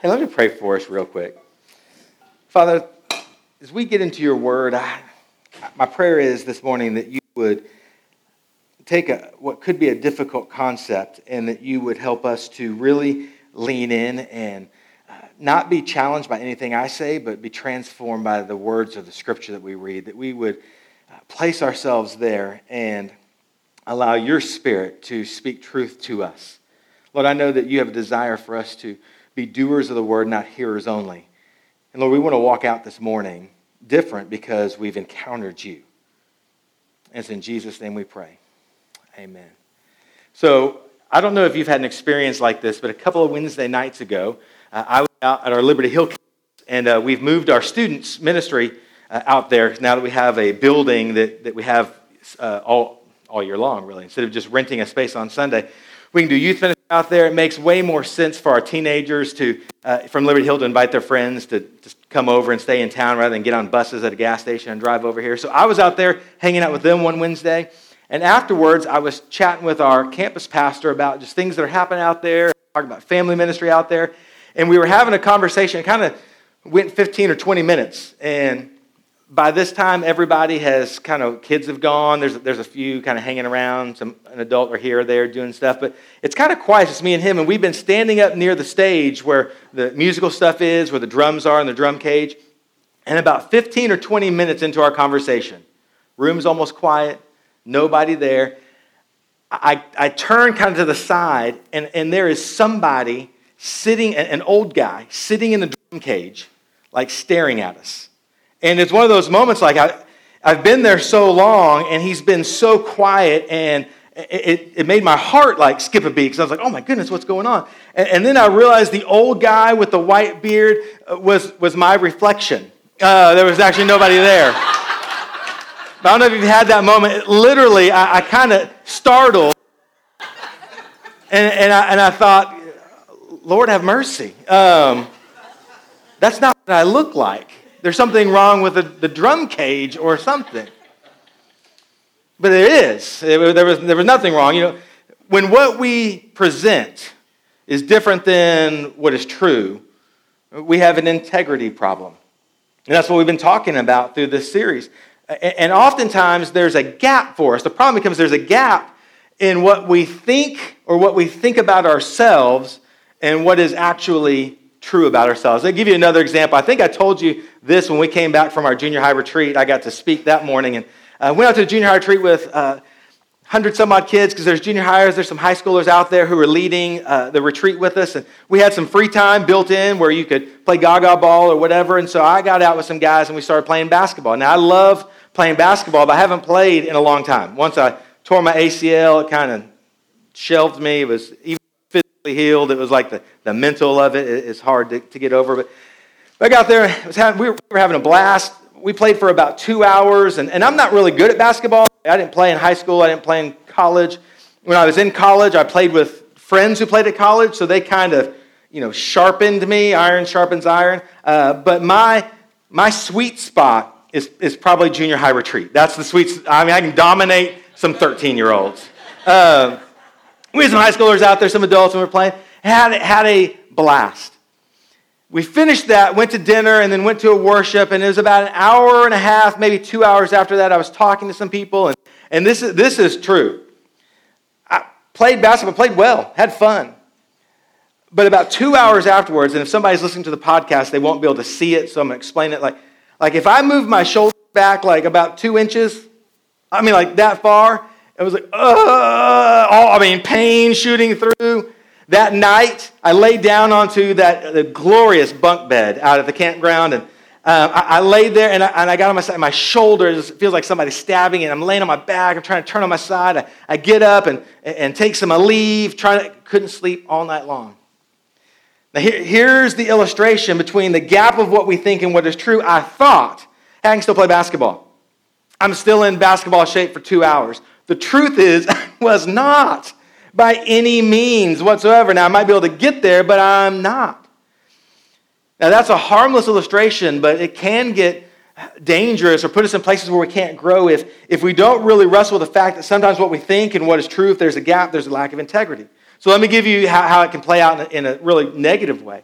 Hey, let me pray for us real quick. Father, as we get into your word, I, my prayer is this morning that you would take a, what could be a difficult concept and that you would help us to really lean in and uh, not be challenged by anything I say, but be transformed by the words of the scripture that we read, that we would uh, place ourselves there and allow your spirit to speak truth to us. Lord, I know that you have a desire for us to be doers of the word, not hearers only. And Lord, we want to walk out this morning different because we've encountered you. And it's in Jesus' name we pray. Amen. So, I don't know if you've had an experience like this, but a couple of Wednesday nights ago, uh, I was out at our Liberty Hill campus, and uh, we've moved our students' ministry uh, out there now that we have a building that, that we have uh, all, all year long, really, instead of just renting a space on Sunday. We can do youth ministry out there. It makes way more sense for our teenagers to, uh, from Liberty Hill to invite their friends to just come over and stay in town rather than get on buses at a gas station and drive over here. So I was out there hanging out with them one Wednesday. And afterwards, I was chatting with our campus pastor about just things that are happening out there, talking about family ministry out there. And we were having a conversation. It kind of went 15 or 20 minutes. And by this time, everybody has kind of, kids have gone. There's, there's a few kind of hanging around, some, an adult or here or there doing stuff. But it's kind of quiet. It's me and him. And we've been standing up near the stage where the musical stuff is, where the drums are in the drum cage. And about 15 or 20 minutes into our conversation, room's almost quiet, nobody there. I, I turn kind of to the side, and, and there is somebody sitting, an old guy, sitting in the drum cage, like staring at us and it's one of those moments like I, I've been there so long and he's been so quiet and it, it made my heart like skip a beat because I was like, oh my goodness, what's going on? And, and, then I realized the old guy with the white beard uh, was, was my reflection. Uh, there was actually nobody there. I don't know if you've had that moment. Literally, I, I kind of startled. And, and, I, and I thought, Lord have mercy. Um, that's not what I look like there's something wrong with the, the drum cage or something. But there is. There was, there was nothing wrong. You know, when what we present is different than what is true, we have an integrity problem. And that's what we've been talking about through this series. And oftentimes there's a gap for us. The problem becomes there's a gap in what we think or what we think about ourselves and what is actually true about ourselves. I'll give you another example. I think I told you this when we came back from our junior high retreat. I got to speak that morning and uh, went out to the junior high retreat with uh, 100 some odd kids because there's junior hires, there's some high schoolers out there who are leading uh, the retreat with us. And we had some free time built in where you could play gaga ball or whatever. And so I got out with some guys and we started playing basketball. Now I love playing basketball, but I haven't played in a long time. Once I tore my ACL, it kind of shelved me. It was even healed. It was like the, the mental of it is hard to, to get over. But, I got there, having, we, were, we, were, having a blast. We played for about two hours, and, and I'm not really good at basketball. I didn't play in high school, I didn't play in college. When I was in college, I played with friends who played at college, so they kind of you know, sharpened me. Iron sharpens iron. Uh, but my, my sweet spot is, is probably junior high retreat. That's the sweet, I mean, I can dominate some 13 year olds. Uh, we had some high schoolers out there, some adults, and we were playing. Had, had a blast. We finished that, went to dinner, and then went to a worship. And it was about an hour and a half, maybe two hours after that. I was talking to some people, and, and this, is, this is true. I played basketball, played well, had fun. But about two hours afterwards, and if somebody's listening to the podcast, they won't be able to see it, so I'm going to explain it. Like, like if I move my shoulder back like about two inches, I mean like that far, it was like, all, I mean, pain shooting through. That night, I laid down onto that glorious bunk bed out at the campground, and um, I, I, laid there and I, and I, got on my side. My shoulders feels like somebody stabbing, and I'm laying on my back. I'm trying to turn on my side. I, I get up and, and take some Aleve. Trying to, couldn't sleep all night long. Now here, here's the illustration between the gap of what we think and what is true. I thought I can still play basketball. I'm still in basketball shape for two hours. The truth is, I was not by any means whatsoever. Now, I might be able to get there, but I'm not. Now, that's a harmless illustration, but it can get dangerous or put us in places where we can't grow if, if we don't really wrestle with the fact that sometimes what we think and what is true, if there's a gap, there's a lack of integrity. So, let me give you how, how it can play out in a, in a really negative way.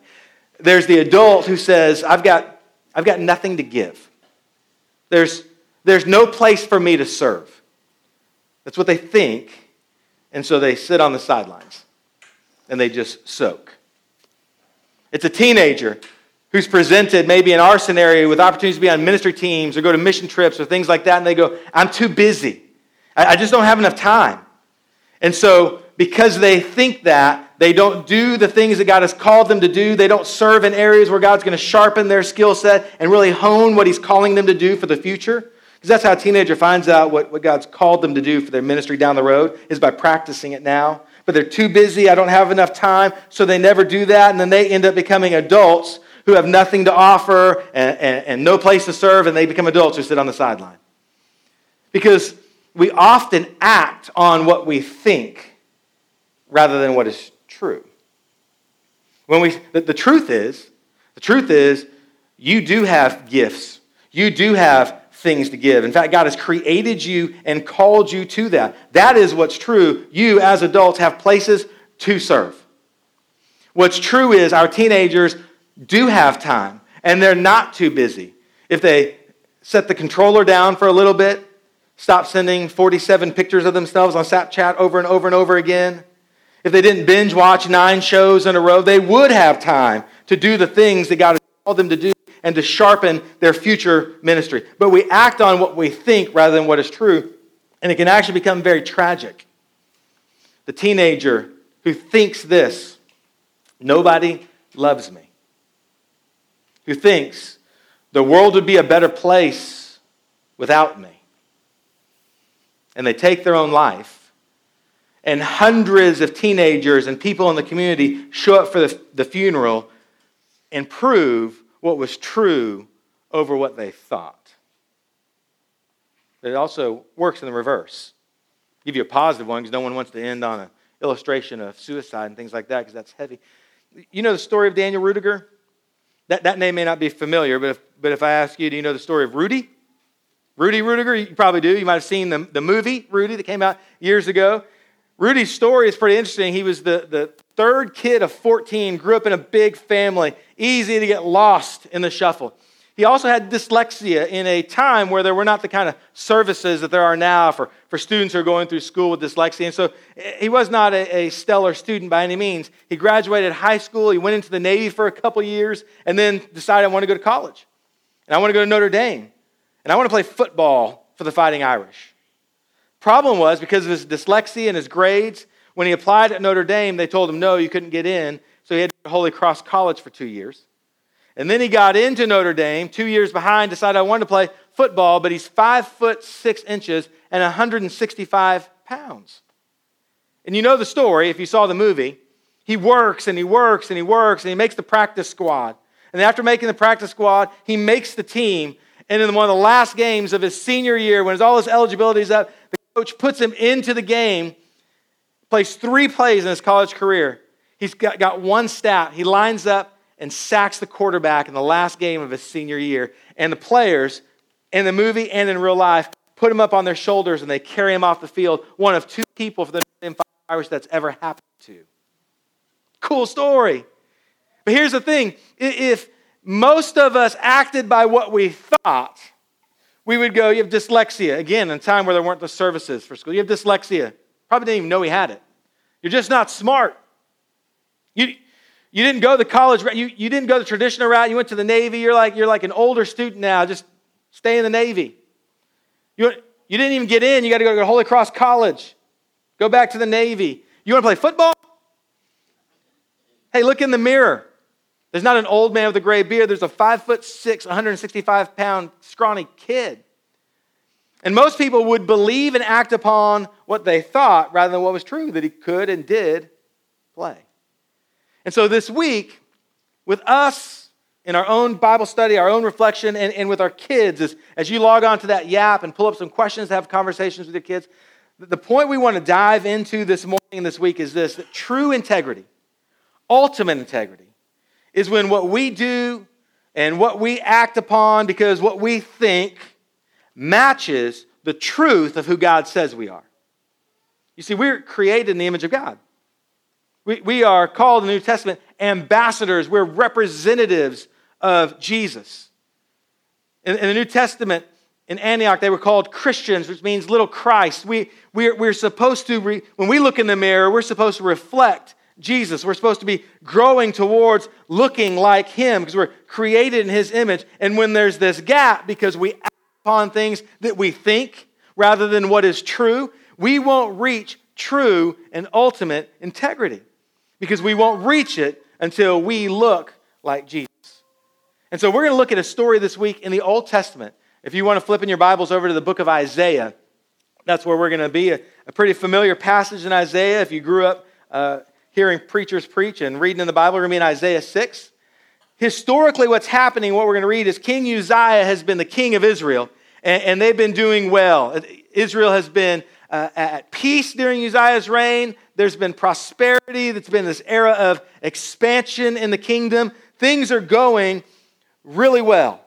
there's the adult who says, I've got, I've got nothing to give. There's, there's no place for me to serve. That's what they think. And so they sit on the sidelines and they just soak. It's a teenager who's presented, maybe in our scenario, with opportunities to be on ministry teams or go to mission trips or things like that, and they go, I'm too busy. I, just don't have enough time. And so, because they think that, they don't do the things that God has called them to do. They don't serve in areas where God's going to sharpen their skill set and really hone what He's calling them to do for the future. Because that's how a teenager finds out what, what God's called them to do for their ministry down the road, is by practicing it now. But they're too busy. I don't have enough time. So they never do that. And then they end up becoming adults who have nothing to offer and, and, and no place to serve. And they become adults who sit on the sideline. Because we often act on what we think rather than what is true. When we, the, the truth is, the truth is, you do have gifts. You do have things to give. In fact, God has created you and called you to that. That is what's true. You, as adults, have places to serve. What's true is our teenagers do have time and they're not too busy. If they set the controller down for a little bit, stop sending 47 pictures of themselves on Snapchat over and over and over again, if they didn't binge watch nine shows in a row, they would have time to do the things that God has called them to do and to sharpen their future ministry. But we act on what we think rather than what is true, and it can actually become very tragic. The teenager who thinks this nobody loves me, who thinks the world would be a better place without me, and they take their own life and hundreds of teenagers and people in the community show up for the, the funeral and prove what was true over what they thought. It also works in the reverse. I'll give you a positive one because no one wants to end on an illustration of suicide and things like that because that's heavy. You know the story of Daniel Ruettiger? That, that name may not be familiar, but if, but if I ask you, do you know the story of Rudy? Rudy Ruettiger? You probably do. You might have seen the, the movie Rudy that came out years ago. Rudy's story is pretty interesting. He was the, the third kid of 14, grew up in a big family, easy to get lost in the shuffle. He also had dyslexia in a time where there were not the kind of services that there are now for, for students who are going through school with dyslexia. And so eh, he was not a, a stellar student by any means. He graduated high school, he went into the Navy for a couple years, and then decided, I want to go to college. And I want to go to Notre Dame. And I want to play football for the Fighting Irish. Problem was, because of his dyslexia and his grades, when he applied at Notre Dame, they told him no, you couldn't get in. So he had to Holy Cross College for two years. And then he got into Notre Dame, two years behind, decided I wanted to play football, but he's five foot six inches and 165 pounds. And you know the story if you saw the movie. He works and he works and he works and he makes the practice squad. And after making the practice squad, he makes the team. And in one of the last games of his senior year, when all his eligibility is up, the coach puts him into the game, plays three plays in his college career. He's got, got one stat. He lines up and sacks the quarterback in the last game of his senior year. And the players in the movie and in real life put him up on their shoulders and they carry him off the field. One of two people for the Irish that's ever happened to. Cool story. But here's the thing if most of us acted by what we thought, we would go, You have dyslexia. Again, in a time where there weren't the services for school. You have dyslexia. Probably didn't even know he had it. You're just not smart. You, you didn't go the college route. You, you didn't go the traditional route. You went to the Navy. You're like, you're like an older student now. Just stay in the Navy. You, you didn't even get in. You got to go to Holy Cross College. Go back to the Navy. You want to play football? Hey, look in the mirror. There's not an old man with a gray beard. There's a five foot six, 165 pound, scrawny kid. And most people would believe and act upon what they thought rather than what was true that he could and did play. And so this week, with us in our own Bible study, our own reflection, and, and with our kids, as, as you log on to that Yap and pull up some questions to have conversations with your kids, the point we want to dive into this morning and this week is this that true integrity, ultimate integrity, is when what we do and what we act upon because what we think matches the truth of who God says we are. You see, we're created in the image of God. We, we are called in the New Testament ambassadors, we're representatives of Jesus. In, in the New Testament, in Antioch, they were called Christians, which means little Christ. We, we're, we're supposed to, re, when we look in the mirror, we're supposed to reflect Jesus. We're supposed to be growing towards looking like Him because we're created in His image. And when there's this gap, because we upon things that we think rather than what is true, we won't reach true and ultimate integrity because we won't reach it until we look like Jesus. And so we're going to look at a story this week in the Old Testament. If you want to flip in your Bibles over to the book of Isaiah, that's where we're going to be. A, a pretty familiar passage in Isaiah. If you grew up uh, hearing preachers preach and reading in the Bible, we're going to be in Isaiah 6. Historically, what's happening, what we're going to read is King Uzziah has been the king of Israel, and, and they've been doing well. Israel has been uh, at peace during Uzziah's reign. There's been prosperity. There's been this era of expansion in the kingdom. Things are going really well.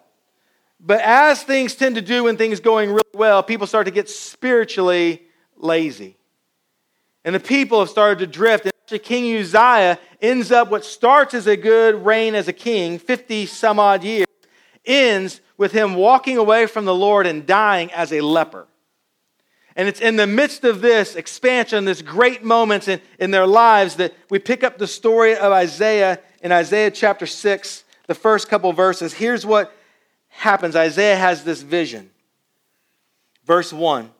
But as things tend to do when things going really well, people start to get spiritually lazy. And the people have started to drift. Actually, King Uzziah ends up what starts as a good reign as a king, 50 some odd years, ends with him walking away from the Lord and dying as a leper. And it's in the midst of this expansion, this great moments in, in their lives, that we pick up the story of Isaiah in Isaiah chapter 6, the first couple verses. Here's what happens Isaiah has this vision. Verse 1.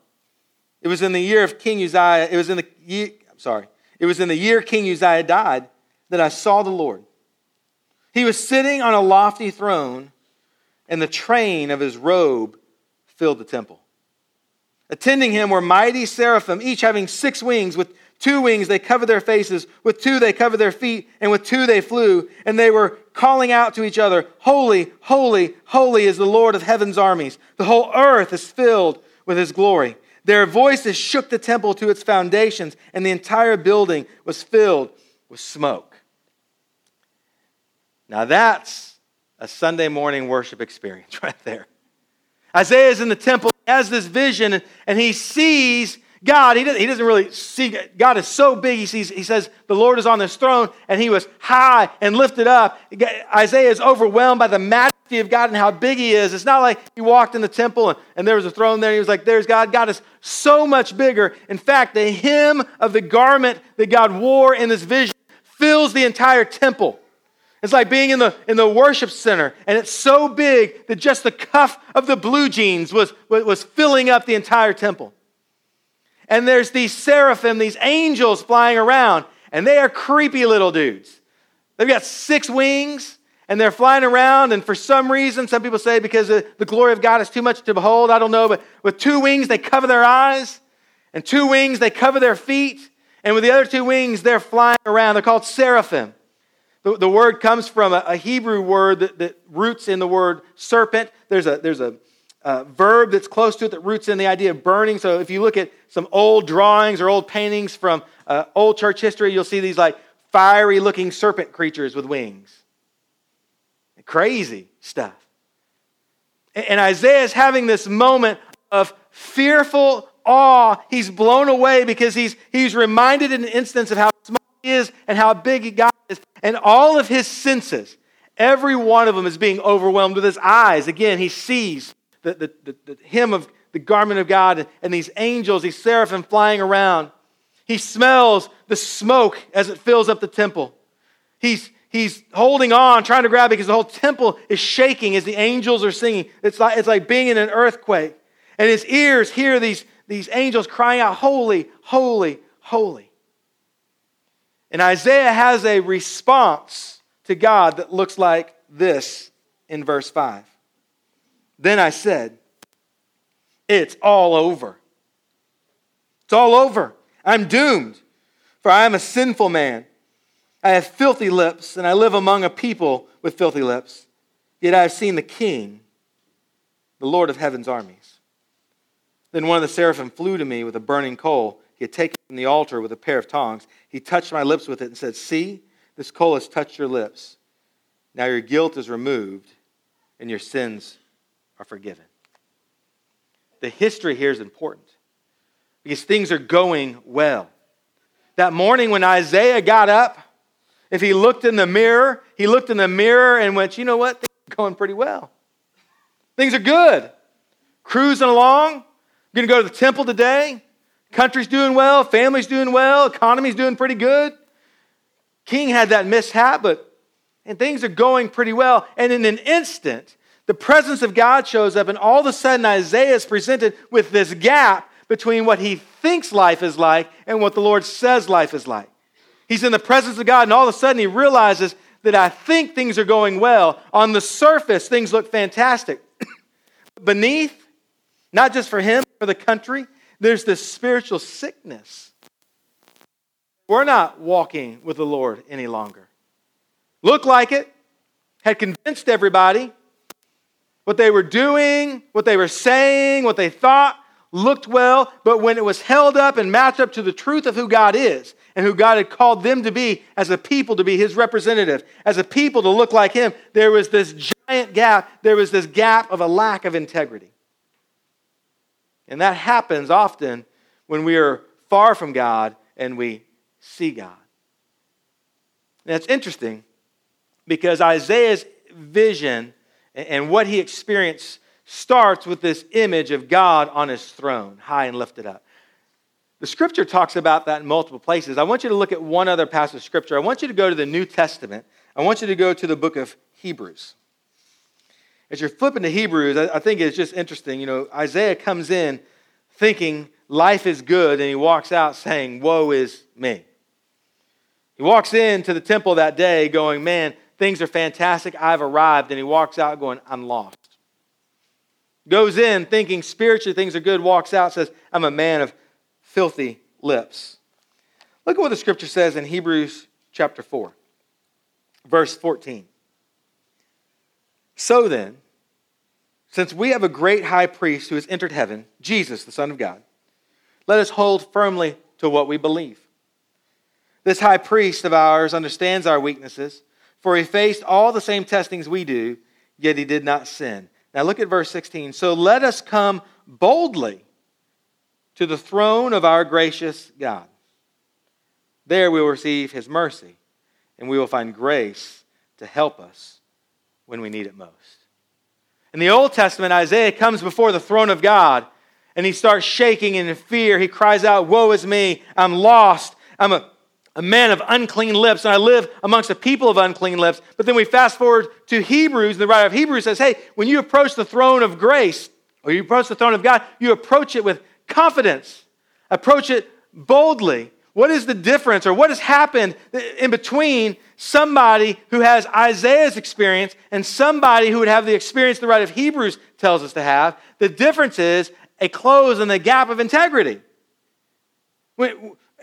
It was in the year of King Uzziah, it was in the year, I'm sorry, it was in the year King Uzziah died that I saw the Lord. He was sitting on a lofty throne, and the train of his robe filled the temple. Attending him were mighty seraphim, each having six wings. With two wings they covered their faces, with two they covered their feet, and with two they flew. And they were calling out to each other, Holy, holy, holy is the Lord of heaven's armies. The whole earth is filled with his glory. Their voices shook the temple to its foundations, and the entire building was filled with smoke. Now that's a Sunday morning worship experience right there. Isaiah is in the temple, has this vision, and he sees God. He doesn't, he doesn't really see, God is so big. He, sees, he says, The Lord is on this throne, and he was high and lifted up. Isaiah is overwhelmed by the majesty of God and how big he is. It's not like he walked in the temple and, and there was a throne there, and he was like, There's God. God is so much bigger. In fact, the hem of the garment that God wore in this vision fills the entire temple. It's like being in the, in the worship center, and it's so big that just the cuff of the blue jeans was, was filling up the entire temple. And there's these seraphim, these angels flying around, and they are creepy little dudes. They've got six wings, and they're flying around, and for some reason, some people say because the glory of God is too much to behold, I don't know, but with two wings, they cover their eyes, and two wings, they cover their feet, and with the other two wings, they're flying around. They're called seraphim. The, the word comes from a, a Hebrew word that, that, roots in the word serpent. There's a, there's a verb that's close to it that roots in the idea of burning. So if you look at some old drawings or old paintings from uh, old church history, you'll see these like fiery looking serpent creatures with wings. Crazy stuff. And, Isaiah is having this moment of fearful awe. He's blown away because he's, he's reminded in an instance of how small he is and how big God is. And all of his senses, every one of them is being overwhelmed with his eyes. Again, he sees the, the, the, the hem of the garment of God and, and these angels, these seraphim flying around. He smells the smoke as it fills up the temple. He's, he's holding on, trying to grab it because the whole temple is shaking as the angels are singing. It's like, it's like being in an earthquake. And his ears hear these, these angels crying out, Holy, holy, holy. And Isaiah has a response to God that looks like this in verse 5. Then I said, It's all over. It's all over. I'm doomed, for I am a sinful man. I have filthy lips, and I live among a people with filthy lips. Yet I have seen the King, the Lord of heaven's armies. Then one of the seraphim flew to me with a burning coal he had taken from the altar with a pair of tongs. He touched my lips with it and said, See, this coal has touched your lips. Now your guilt is removed and your sins are forgiven. The history here is important because things are going well. That morning when Isaiah got up If he looked in the mirror, he looked in the mirror and went, you know what? Things are going pretty well. Things are good. Cruising along. Going to go to the temple today. Country's doing well. Family's doing well. Economy's doing pretty good. King had that mishap, but and things are going pretty well. And in an instant, the presence of God shows up, and all of a sudden, Isaiah is presented with this gap between what he thinks life is like and what the Lord says life is like. He's in the presence of God, and all of a sudden, he realizes that I think things are going well. On the surface, things look fantastic. Beneath, not just for him, for the country, there's this spiritual sickness. We're not walking with the Lord any longer. Looked like it, had convinced everybody. What they were doing, what they were saying, what they thought looked well, but when it was held up and matched up to the truth of who God is and who God had called them to be as a people to be his representative, as a people to look like him, there was this giant gap. There was this gap of a lack of integrity. And that happens often when we are far from God and we see God. And it's interesting because Isaiah's vision and what he experienced starts with this image of God on his throne, high and lifted up. The scripture talks about that in multiple places. I want you to look at one other passage of scripture. I want you to go to the New Testament. I want you to go to the book of Hebrews. As you're flipping to Hebrews, I think it's just interesting. You know, Isaiah comes in thinking life is good, and he walks out saying, Woe is me. He walks into the temple that day going, Man, things are fantastic. I've arrived. And he walks out going, I'm lost. Goes in thinking spiritually things are good, walks out, says, I'm a man of filthy lips. Look at what the scripture says in Hebrews chapter 4, verse 14. So then, since we have a great high priest who has entered heaven, Jesus, the Son of God, let us hold firmly to what we believe. This high priest of ours understands our weaknesses, for he faced all the same testings we do, yet he did not sin. Now look at verse 16. So let us come boldly to the throne of our gracious God. There we will receive his mercy, and we will find grace to help us when we need it most. In the Old Testament, Isaiah comes before the throne of God and he starts shaking in fear. He cries out, Woe is me! I'm lost. I'm a, a man of unclean lips, and I live amongst a people of unclean lips. But then we fast forward to Hebrews, and the writer of Hebrews says, Hey, when you approach the throne of grace, or you approach the throne of God, you approach it with confidence, approach it boldly. What is the difference, or what has happened in between somebody who has Isaiah's experience and somebody who would have the experience the writer of Hebrews tells us to have? The difference is a close and the gap of integrity.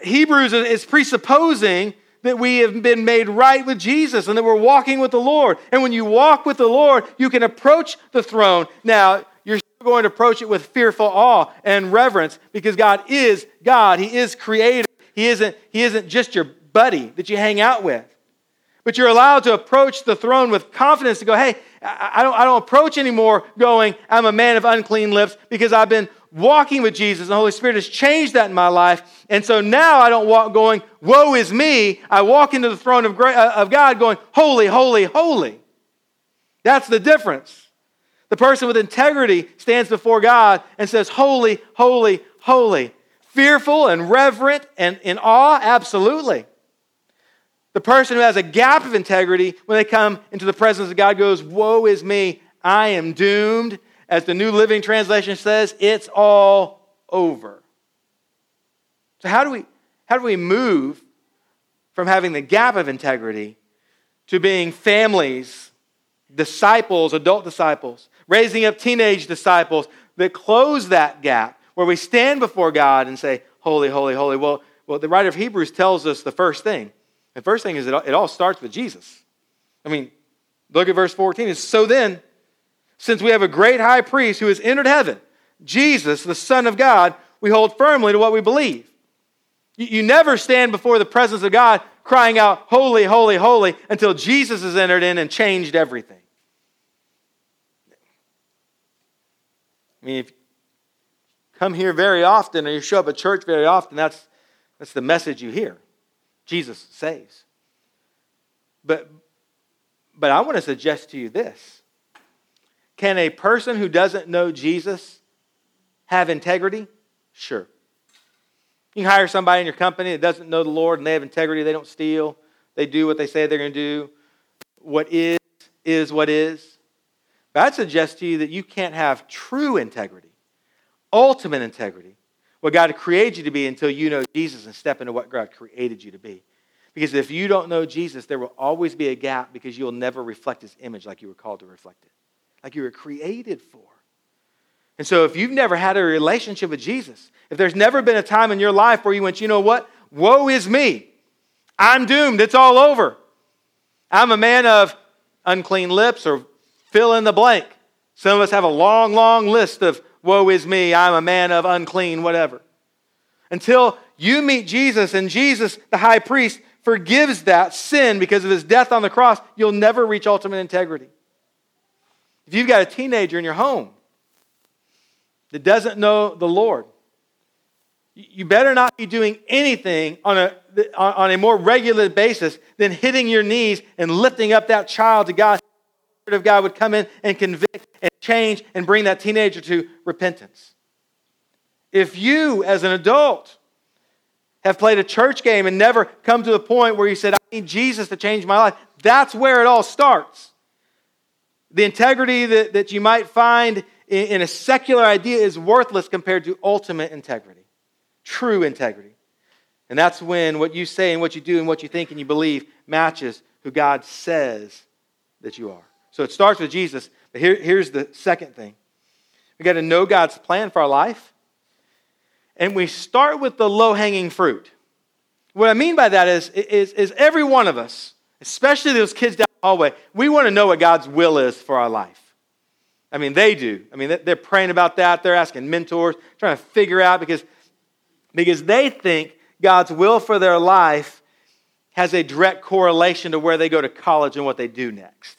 Hebrews is presupposing that we have been made right with Jesus and that we're walking with the Lord. And when you walk with the Lord, you can approach the throne. Now, you're going to approach it with fearful awe and reverence because God is God. He is creator. He isn't, he isn't just your buddy that you hang out with. But you're allowed to approach the throne with confidence to go, hey, I don't, I don't approach anymore going, I'm a man of unclean lips because I've been walking with Jesus and the Holy Spirit has changed that in my life. And so now I don't walk going, woe is me. I walk into the throne of, uh, of God going, holy, holy, holy. That's the difference. The person with integrity stands before God and says, holy, holy, holy fearful and reverent and in awe? Absolutely. The person who has a gap of integrity, when they come into the presence of God, goes, Woe is me, I am doomed. As the New Living Translation says, it's all over. So, how do we, how do we move from having the gap of integrity to being families, disciples, adult disciples, raising up teenage disciples that close that gap where we stand before God and say, Holy, holy, holy. Well, well the writer of Hebrews tells us the first thing. The first thing is that it all starts with Jesus. I mean, look at verse 14. It's so then, since we have a great high priest who has entered heaven, Jesus, the Son of God, we hold firmly to what we believe. You never stand before the presence of God crying out, Holy, holy, holy, until Jesus has entered in and changed everything. I mean, if you come here very often or you show up at church very often, that's, that's the message you hear. Jesus saves. But, but I want to suggest to you this Can a person who doesn't know Jesus have integrity? Sure. You can hire somebody in your company that doesn't know the Lord and they have integrity, they don't steal, they do what they say they're going to do. What is, is what is. But I'd suggest to you that you can't have true integrity, ultimate integrity, what God created you to be until you know Jesus and step into what God created you to be. Because if you don't know Jesus, there will always be a gap because you'll never reflect his image like you were called to reflect it, like you were created for. And so, if you've never had a relationship with Jesus, if there's never been a time in your life where you went, you know what? Woe is me. I'm doomed. It's all over. I'm a man of unclean lips or fill in the blank. Some of us have a long, long list of woe is me. I'm a man of unclean, whatever. Until you meet Jesus and Jesus, the high priest, forgives that sin because of his death on the cross, you'll never reach ultimate integrity. If you've got a teenager in your home that doesn't know the Lord, you better not be doing anything on a, on a more regular basis than hitting your knees and lifting up that child to God. The Word of God would come in and convict and change and bring that teenager to repentance. If you, as an adult, have played a church game and never come to the point where you said, I need Jesus to change my life, that's where it all starts. The integrity that, that you might find in, in a secular idea is worthless compared to ultimate integrity true integrity. And that's when what you say and what you do and what you think and you believe matches who God says that you are. So it starts with Jesus, but here, here's the second thing we got to know God's plan for our life. And we start with the low hanging fruit. What I mean by that is, is, is every one of us, especially those kids down hallway, we want to know what God's will is for our life. I mean, they do. I mean, they're praying about that. They're asking mentors, trying to figure out because because they think God's will for their life has a direct correlation to where they go to college and what they do next.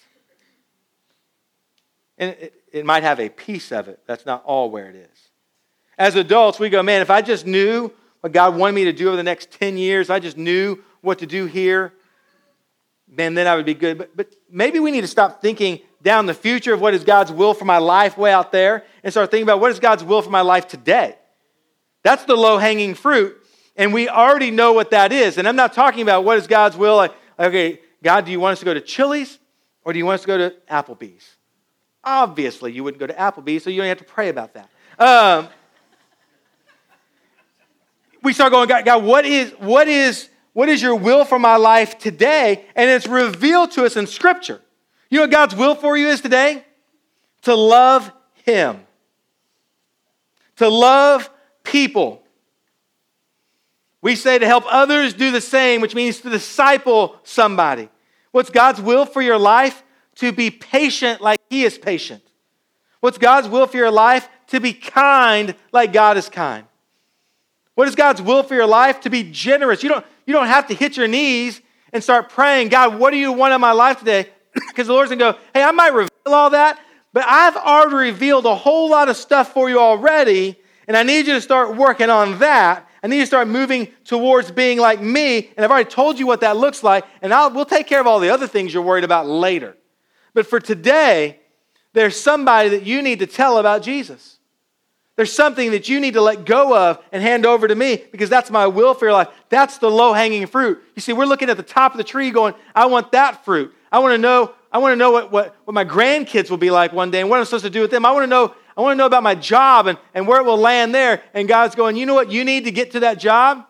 And it, it, might have a piece of it. That's not all where it is. As adults, we go, man, if I just knew what God wanted me to do over the next 10 years, I just knew what to do here, man, then I would be good. But, but maybe we need to stop thinking down the future of what is God's will for my life way out there and start thinking about what is God's will for my life today. That's the low hanging fruit. And we already know what that is. And I'm not talking about what is God's will. Like, okay, God, do you want us to go to Chili's or do you want us to go to Applebee's? Obviously, you wouldn't go to Applebee's, so you don't have to pray about that. Um, we start going, God, God, what is, what, is, what is your will for my life today? And it's revealed to us in Scripture. You know what God's will for you is today? To love Him. To love people. We say to help others do the same, which means to disciple somebody. What's God's will for your life? To be patient like He is patient. What's God's will for your life? To be kind like God is kind. What is God's will for your life? To be generous. You don't, you don't have to hit your knees and start praying, God, what do you want in my life today? because the Lord's going to go, hey, I might reveal all that, but I've already revealed a whole lot of stuff for you already and I need you to start working on that. I need you to start moving towards being like me. And I've already told you what that looks like. And I'll, we'll take care of all the other things you're worried about later. But for today, there's somebody that you need to tell about Jesus. There's something that you need to let go of and hand over to me because that's my will for your life. That's the low hanging fruit. You see, we're looking at the top of the tree going, I want that fruit. I want to know, I want to know what, what, what my grandkids will be like one day and what I'm supposed to do with them. I want to know I want to know about my job and, and where it will land there. And God's going, you know what you need to get to that job?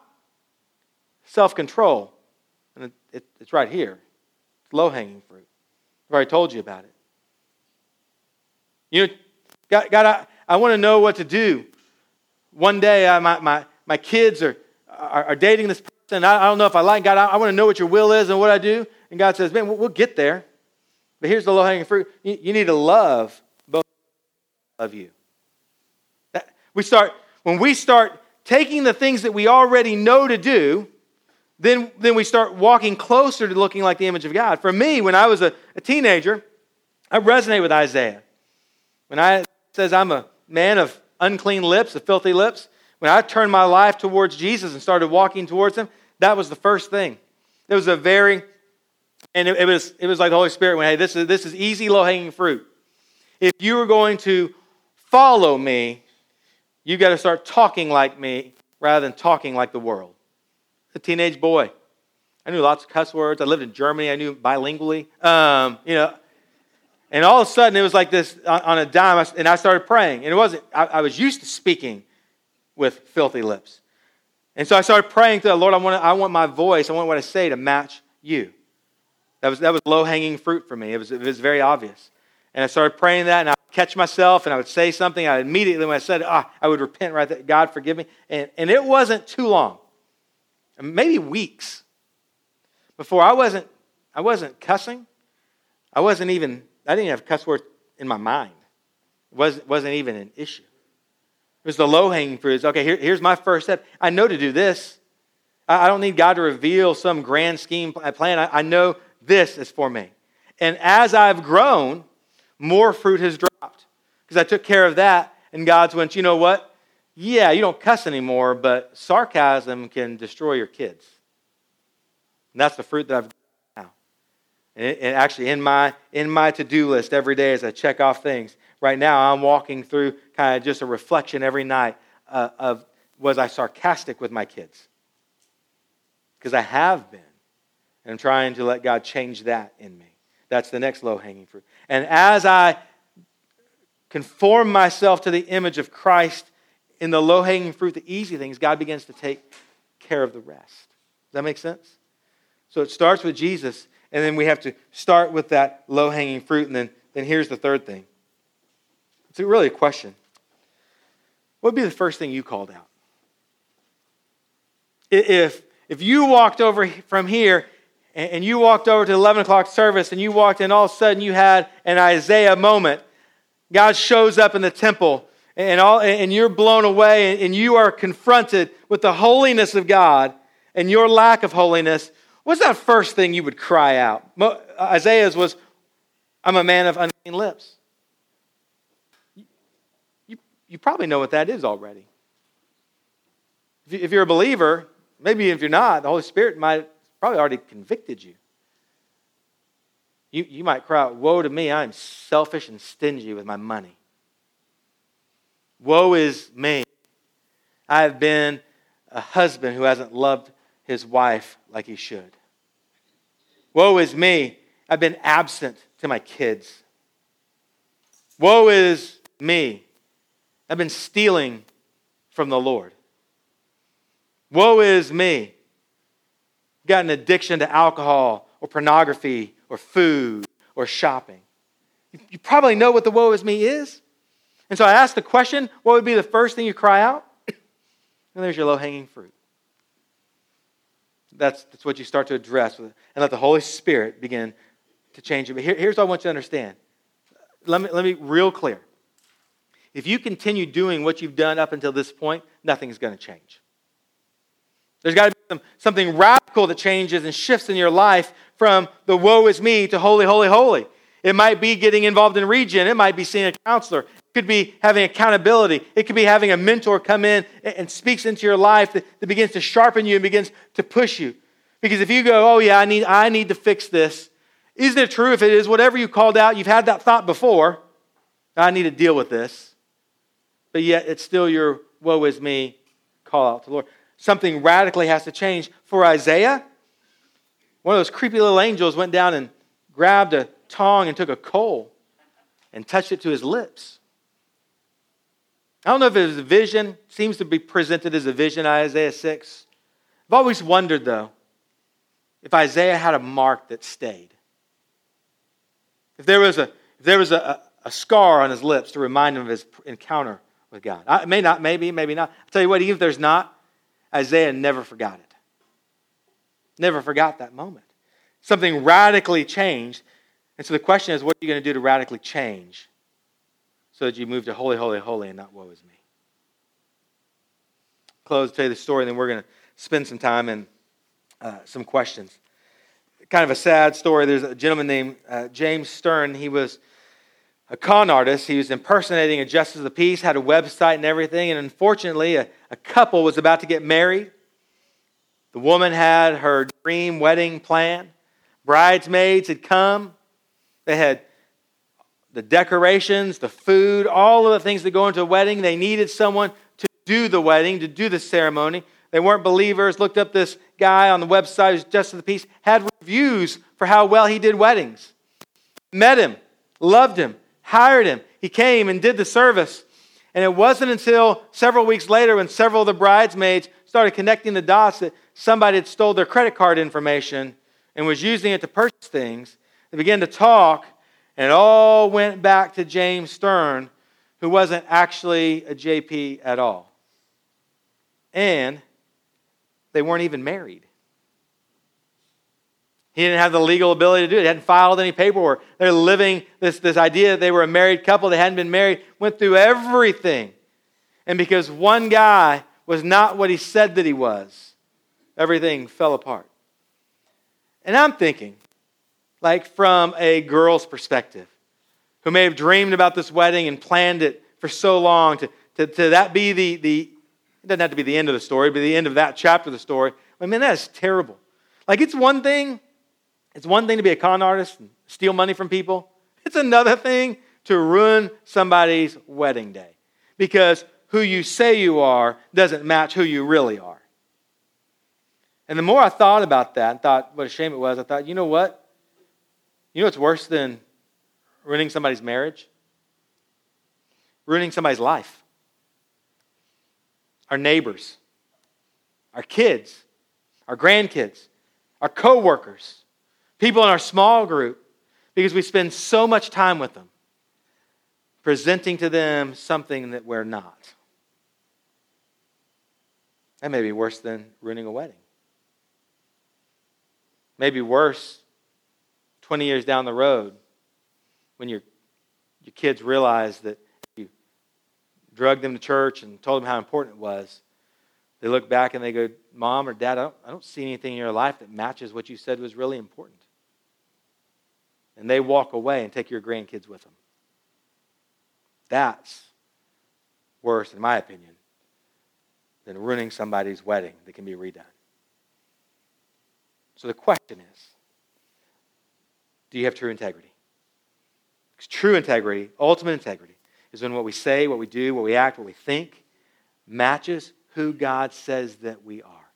Self control. And it, it, it's right here. It's low hanging fruit. I've already told you about it. You know, God, God I, I want to know what to do. One day, I, my, my, my kids are, are, are dating this person. I, I, don't know if I like God. I, I, want to know what your will is and what I do. And God says, man, we'll, we'll get there. But here's the low hanging fruit you, you need to love both of you. That, we start, when we start taking the things that we already know to do, then, then we start walking closer to looking like the image of God. For me, when I was a, a teenager, I resonate with Isaiah. When I says I'm a man of unclean lips, of filthy lips, when I turned my life towards Jesus and started walking towards him, that was the first thing. It was a very, And it, it, was, it was like the Holy Spirit went, hey, this is, this is easy, low hanging fruit. If you are going to follow me, you've got to start talking like me rather than talking like the world. A teenage boy. I knew lots of cuss words. I lived in Germany. I knew bilingually. Um, you know, and all of a sudden it was like this on, on a dime, and I started praying. And it wasn't. I, I, was used to speaking with filthy lips, and so I started praying to the Lord. I want. I want my voice. I want what I say to match you. That was that was low hanging fruit for me. It was it was very obvious. And I started praying that, and I would catch myself, and I would say something. I immediately, when I said, ah, I would repent right there. God, forgive me. And, and it wasn't too long, maybe weeks, before I wasn't, I wasn't cussing. I wasn't even, I didn't have cuss words in my mind. It wasn't, wasn't even an issue. It was the low hanging fruit. Okay, here, here's my first step. I know to do this. I, I don't need God to reveal some grand scheme plan. I, I know this is for me. And as I've grown, more fruit has dropped because I took care of that. And God's went, you know what? Yeah, you don't cuss anymore, but sarcasm can destroy your kids. And that's the fruit that I've. And, actually, in my in my to do list every day as I check off things, right now I'm walking through kind of just a reflection every night uh, of was I sarcastic with my kids? Because I have been. And I'm trying to let God change that in me. That's the next low hanging fruit. And as I conform myself to the image of Christ in the low hanging fruit, the easy things, God begins to take care of the rest. Does that make sense? So it starts with Jesus, and then we have to start with that low hanging fruit. And then, then here's the third thing it's really a question. What would be the first thing you called out? If, if you walked over from here and you walked over to the 11 o'clock service and you walked in, all of a sudden you had an Isaiah moment. God shows up in the temple and, all, and you're blown away and you are confronted with the holiness of God and your lack of holiness. What's that first thing you would cry out? Isaiah's was, I'm a man of unclean lips. You, you probably know what that is already. If you're a believer, maybe if you're not, the Holy Spirit might probably already convicted you. You, you might cry out, Woe to me, I'm selfish and stingy with my money. Woe is me. I have been a husband who hasn't loved his wife like he should. Woe is me. I've been absent to my kids. Woe is me. I've been stealing from the Lord. Woe is me got an addiction to alcohol or pornography or food or shopping. You probably know what the woe is me is. And so I asked the question what would be the first thing you cry out? and there's your low hanging fruit. That's, that's what you start to address and let the Holy Spirit begin to change you. But here, here's what I want you to understand. Let me, let me real clear. If you continue doing what you've done up until this point, nothing's going to change. There's got to be some, something radical that changes and shifts in your life from the woe is me to holy, holy, holy. It might be getting involved in region. It might be seeing a counselor. Could be having accountability. It could be having a mentor come in and speaks into your life that, that begins to sharpen you and begins to push you. Because if you go, oh yeah, I need, I need to fix this, isn't it true if it is whatever you called out, you've had that thought before, I need to deal with this. But yet it's still your woe is me call out to the Lord. Something radically has to change. For Isaiah, one of those creepy little angels went down and grabbed a tong and took a coal and touched it to his lips. I don't know if it was a vision, seems to be presented as a vision, Isaiah 6. I've always wondered, though, if Isaiah had a mark that stayed. If there was a, if there was a, a, scar on his lips to remind him of his encounter with God. I, may not, maybe, maybe not. I'll tell you what, even if there's not, Isaiah never forgot it. Never forgot that moment. Something radically changed. And so the question is, what are you going to do to radically change so that you move to holy, holy, holy and not woe is me? Close, tell you the story, and then we're going to spend some time in uh, some questions. Kind of a sad story. There's a gentleman named uh, James Stern. He was a con artist. He was impersonating a justice of the peace, had a website and everything. And unfortunately, a, a couple was about to get married. The woman had her dream wedding plan, bridesmaids had come. They had the decorations, the food, all of the things that go into a wedding. They needed someone to do the wedding, to do the ceremony. They weren't believers. Looked up this guy on the website who's just of the peace, had reviews for how well he did weddings. Met him, loved him, hired him. He came and did the service. And it wasn't until several weeks later when several of the bridesmaids started connecting the dots that somebody had stole their credit card information and was using it to purchase things. They began to talk, and it all went back to James Stern, who wasn't actually a JP at all. And they weren't even married. He didn't have the legal ability to do it. He hadn't filed any paperwork. They're living this, this idea that they were a married couple, they hadn't been married, went through everything. And because one guy was not what he said that he was, everything fell apart. And I'm thinking, like from a girl's perspective, who may have dreamed about this wedding and planned it for so long, to, to, to that be the, the, it doesn't have to be the end of the story, but the end of that chapter of the story. I mean, that is terrible. Like, it's one thing it's one thing to be a con artist and steal money from people, it's another thing to ruin somebody's wedding day because who you say you are doesn't match who you really are. And the more I thought about that and thought what a shame it was, I thought, you know what? You know what's worse than ruining somebody's marriage? Ruining somebody's life. Our neighbors, our kids, our grandkids, our coworkers, people in our small group, because we spend so much time with them, presenting to them something that we're not. That may be worse than ruining a wedding. Maybe worse 20 years down the road when your, your kids realize that you drugged them to church and told them how important it was. They look back and they go, Mom or Dad, I don't, I don't see anything in your life that matches what you said was really important and they walk away and take your grandkids with them. That's worse, in my opinion, than ruining somebody's wedding that can be redone. So the question is do you have true integrity? Because true integrity, ultimate integrity, is when what we say, what we do, what we act, what we think matches who God says that we are.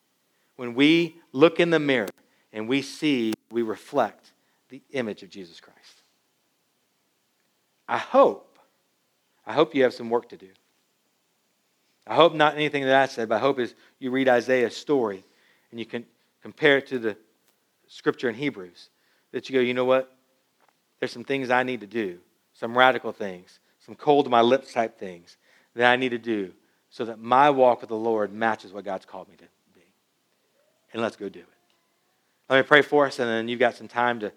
When we look in the mirror and we see, we reflect the image of Jesus Christ. I hope, I hope you have some work to do. I hope not anything that I said, but I hope is you read Isaiah's story and you can compare it to the scripture in Hebrews. That you go, you know what? There's some things I need to do, some radical things, some cold to my lips type things that I need to do so that my walk with the Lord matches what God's called me to be. And let's go do it. Let me pray for us, and then you've got some time to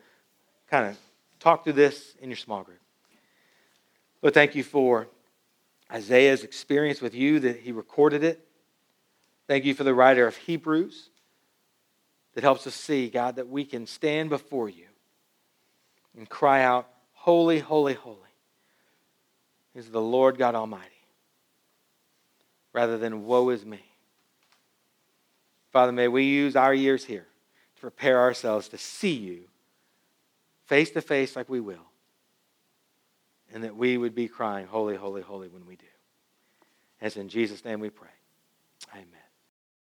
kind of talk through this in your small group. Lord, thank you for Isaiah's experience with you, that he recorded it. Thank you for the writer of Hebrews that helps us see, God, that we can stand before you and cry out, Holy, holy, holy is the Lord God Almighty, rather than woe is me. Father, may we use our years here to prepare ourselves to see you face to face like we will. And that we would be crying, Holy, holy, holy, when we do. As in Jesus' name we pray.